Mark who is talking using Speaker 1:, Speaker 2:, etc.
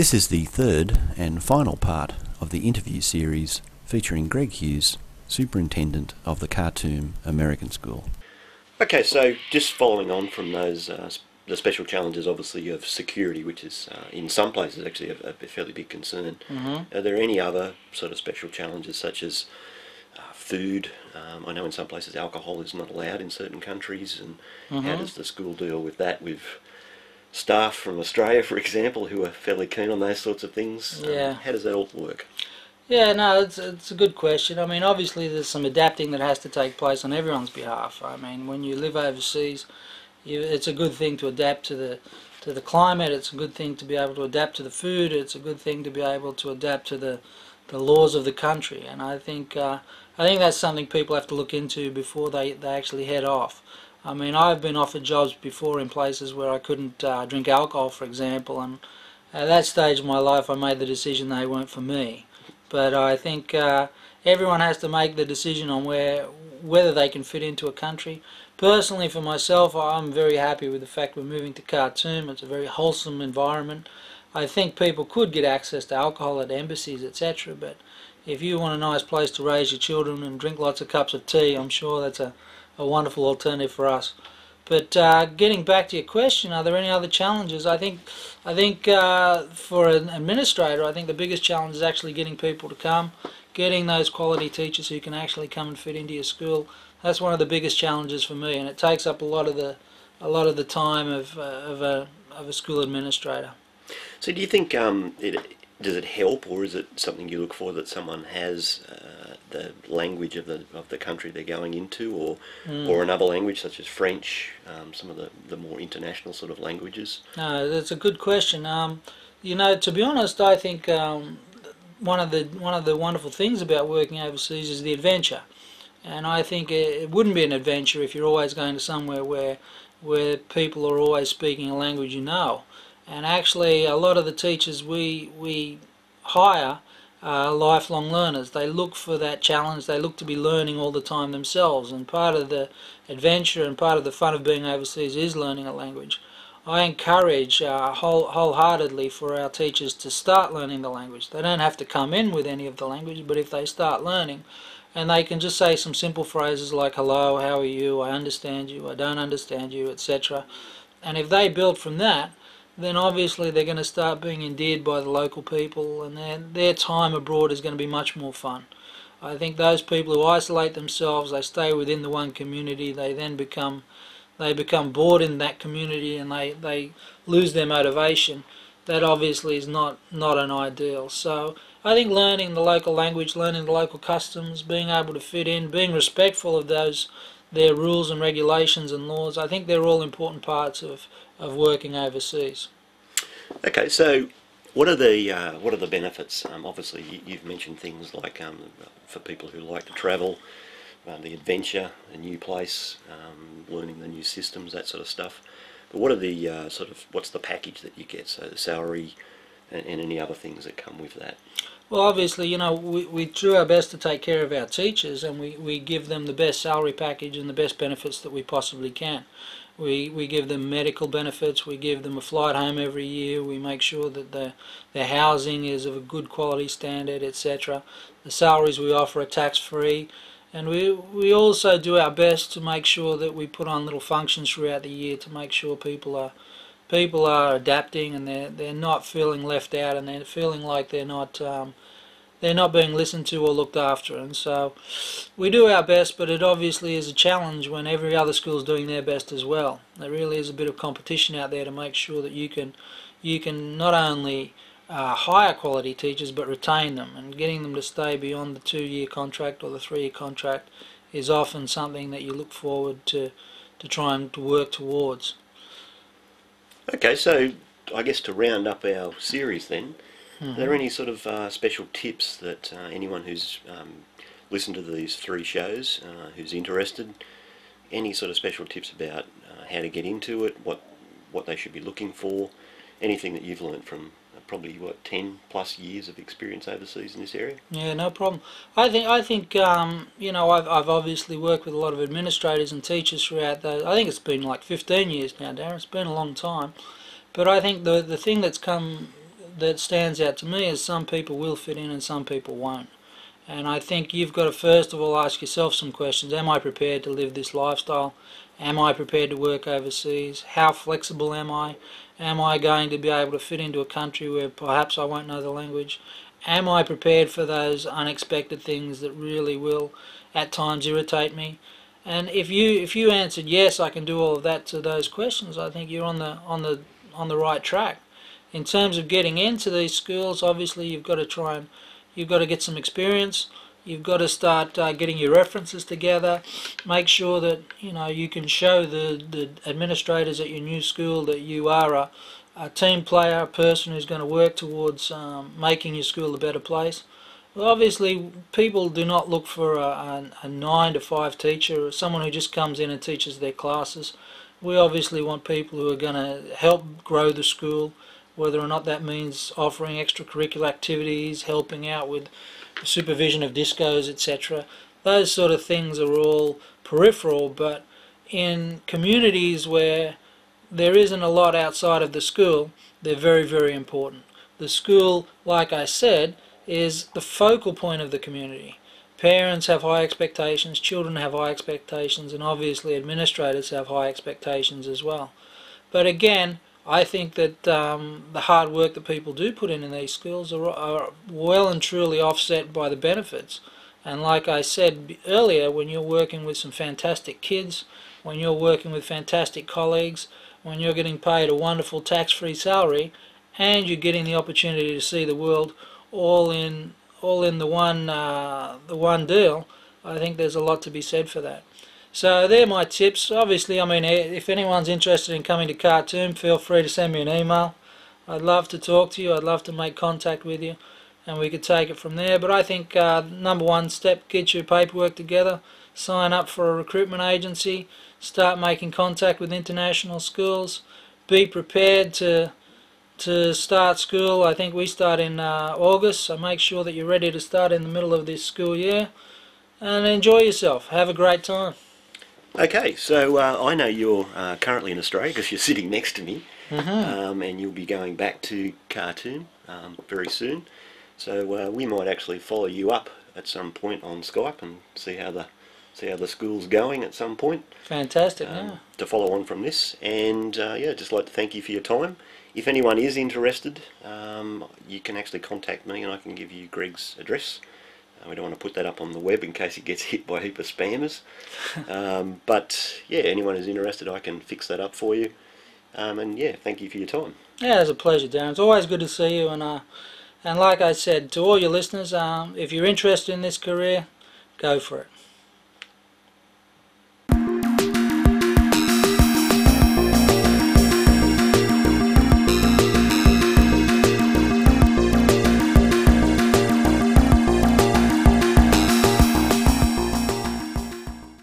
Speaker 1: This is the third and final part of the interview series featuring Greg Hughes, Superintendent of the Khartoum American School.
Speaker 2: Okay, so just following on from those, uh, the special challenges obviously of security, which is uh, in some places actually a, a fairly big concern.
Speaker 3: Mm-hmm.
Speaker 2: Are there any other sort of special challenges such as uh, food? Um, I know in some places alcohol is not allowed in certain countries, and how
Speaker 3: Mm-hmm.
Speaker 2: does the school deal with that with staff from Australia, for example, who are fairly keen on those sorts of things? Um,
Speaker 3: Yeah.
Speaker 2: how does that all work?
Speaker 3: Yeah, no, it's, it's a good question. I mean, obviously, there's some adapting that has to take place on everyone's behalf. I mean, when you live overseas, you, it's a good thing to adapt to the to the climate. It's a good thing to be able to adapt to the food. It's a good thing to be able to adapt to the the laws of the country. And I think uh, I think that's something people have to look into before they, they actually head off. I mean, I've been offered jobs before in places where I couldn't uh, drink alcohol, for example, and at that stage of my life, I made the decision they weren't for me. But I think uh, everyone has to make the decision on where whether they can fit into a country. Personally, for myself, I'm very happy with the fact we're moving to Khartoum. It's a very wholesome environment. I think people could get access to alcohol at embassies, etc. But if you want a nice place to raise your children and drink lots of cups of tea, I'm sure that's a, a wonderful alternative for us. But uh, getting back to your question, are there any other challenges? I think, I think uh, for an administrator, I think the biggest challenge is actually getting people to come, getting those quality teachers who can actually come and fit into your school. That's one of the biggest challenges for me, and it takes up a lot of the, a lot of the time of, uh, of a of a school administrator.
Speaker 2: So, do you think um, it does it help, or is it something you look for that someone has uh, the language of the of the country they're going into, or or another language such as French, um, some of the, the more international sort of languages?
Speaker 3: No, that's a good question. Um, you know, to be honest, I think um, one of the one of the wonderful things about working overseas is the adventure, and I think it, it wouldn't be an adventure if you're always going to somewhere where where people are always speaking a language you know. And actually, a lot of the teachers we we hire are lifelong learners. They look for that challenge. They look to be learning all the time themselves. And part of the adventure and part of the fun of being overseas is learning a language. I encourage uh, whole, wholeheartedly for our teachers to start learning the language. They don't have to come in with any of the language, but if they start learning, and they can just say some simple phrases like hello, how are you, I understand you, I don't understand you, etc. And if they build from that, then obviously they're going to start being endeared by the local people, and their, their time abroad is going to be much more fun. I think those people who isolate themselves, they stay within the one community, they then become they become bored in that community and they, they lose their motivation. That obviously is not, not an ideal. So I think learning the local language, learning the local customs, being able to fit in, being respectful of those their rules and regulations and laws, I think they're all important parts of, of working overseas.
Speaker 2: Okay, so what are the uh, what are the benefits? Um, obviously, you, you've mentioned things like um, for people who like to travel, uh, the adventure, a new place, um, learning the new systems, that sort of stuff. But what are the uh, sort of what's the package that you get? So the salary and, and any other things that come with that.
Speaker 3: Well, obviously, you know, we, we do our best to take care of our teachers and we, we give them the best salary package and the best benefits that we possibly can. We, we give them medical benefits, we give them a flight home every year, we make sure that the, their housing is of a good quality standard, etc. The salaries we offer are tax free. And we, we also do our best to make sure that we put on little functions throughout the year to make sure people are people are adapting and they're they're not feeling left out and they're feeling like they're not um, they're not being listened to or looked after. And so we do our best but it obviously is a challenge when every other school is doing their best as well. There really is a bit of competition out there to make sure that you can you can not only uh, hire quality teachers but retain them. And getting them to stay beyond the two year contract or the three year contract is often something that you look forward to to try and to work towards
Speaker 2: Okay, so I guess to round up our series then, are there any sort of uh, special tips that uh, anyone who's um, listened to these three shows, uh, who's interested, any sort of special tips about uh, how to get into it, what what they should be looking for, anything that you've learned from probably what ten plus years of experience overseas in this area?
Speaker 3: Yeah, no problem. I think I think um, you know I've I've obviously worked with a lot of administrators and teachers throughout the. I think it's been like 15 years now, Darren. It's been a long time, but I think the the thing that's come that stands out to me is some people will fit in and some people won't. And I think you've got to first of all ask yourself some questions. Am I prepared to live this lifestyle? Am I prepared to work overseas? How flexible am I? Am I going to be able to fit into a country where perhaps I won't know the language? Am I prepared for those unexpected things that really will at times irritate me? And if you if you answered yes, I can do all of that to those questions, I think you're on the on the on the right track. In terms of getting into these schools, obviously you've got to try and you've got to get some experience. You've got to start uh, getting your references together. Make sure that you know you can show the, the administrators at your new school that you are a, a team player, a person who's going to work towards um, making your school a better place. Well, obviously, people do not look for a, a, a nine to five teacher or someone who just comes in and teaches their classes. We obviously want people who are going to help grow the school, whether or not that means offering extracurricular activities, helping out with supervision of discos, etc. Those sort of things are all peripheral, but in communities where there isn't a lot outside of the school, they're very, very important. The school, like I said, is the focal point of the community. Parents have high expectations, children have high expectations, and obviously administrators have high expectations as well. But again, I think that um, the hard work that people do put in in these schools are, are well and truly offset by the benefits. And like I said earlier, when you're working with some fantastic kids, when you're working with fantastic colleagues, when you're getting paid a wonderful tax-free salary, and you're getting the opportunity to see the world all in all in the one uh, the one deal, I think there's a lot to be said for that. So they're my tips. Obviously, I mean, if anyone's interested in coming to Khartoum, feel free to send me an email. I'd love to talk to you. I'd love to make contact with you, and we could take it from there. But I think uh, number one step: get your paperwork together, sign up for a recruitment agency, start making contact with international schools, be prepared to to start school. I think we start in uh, August, so make sure that you're ready to start in the middle of this school year and enjoy yourself. Have a great time.
Speaker 2: Okay, so uh, I know you're uh, currently in Australia because you're sitting next to me,
Speaker 3: Mhm.
Speaker 2: um, and you'll be going back to Khartoum um, very soon. So uh, we might actually follow you up at some point on Skype and see how the see how the school's going at some point
Speaker 3: Fantastic,
Speaker 2: um,
Speaker 3: yeah.
Speaker 2: to follow on from this. And uh, yeah, just like to thank you for your time. If anyone is interested, um, you can actually contact me and I can give you Greg's address. We don't want to put that up on the web in case it gets hit by a heap of spammers. um, but yeah, anyone who's interested, I can fix that up for you. Um, and yeah, thank you for your time.
Speaker 3: Yeah, it's a pleasure, Darren. It's always good to see you, and uh, and like I said to all your listeners, um, if you're interested in this career, go for it.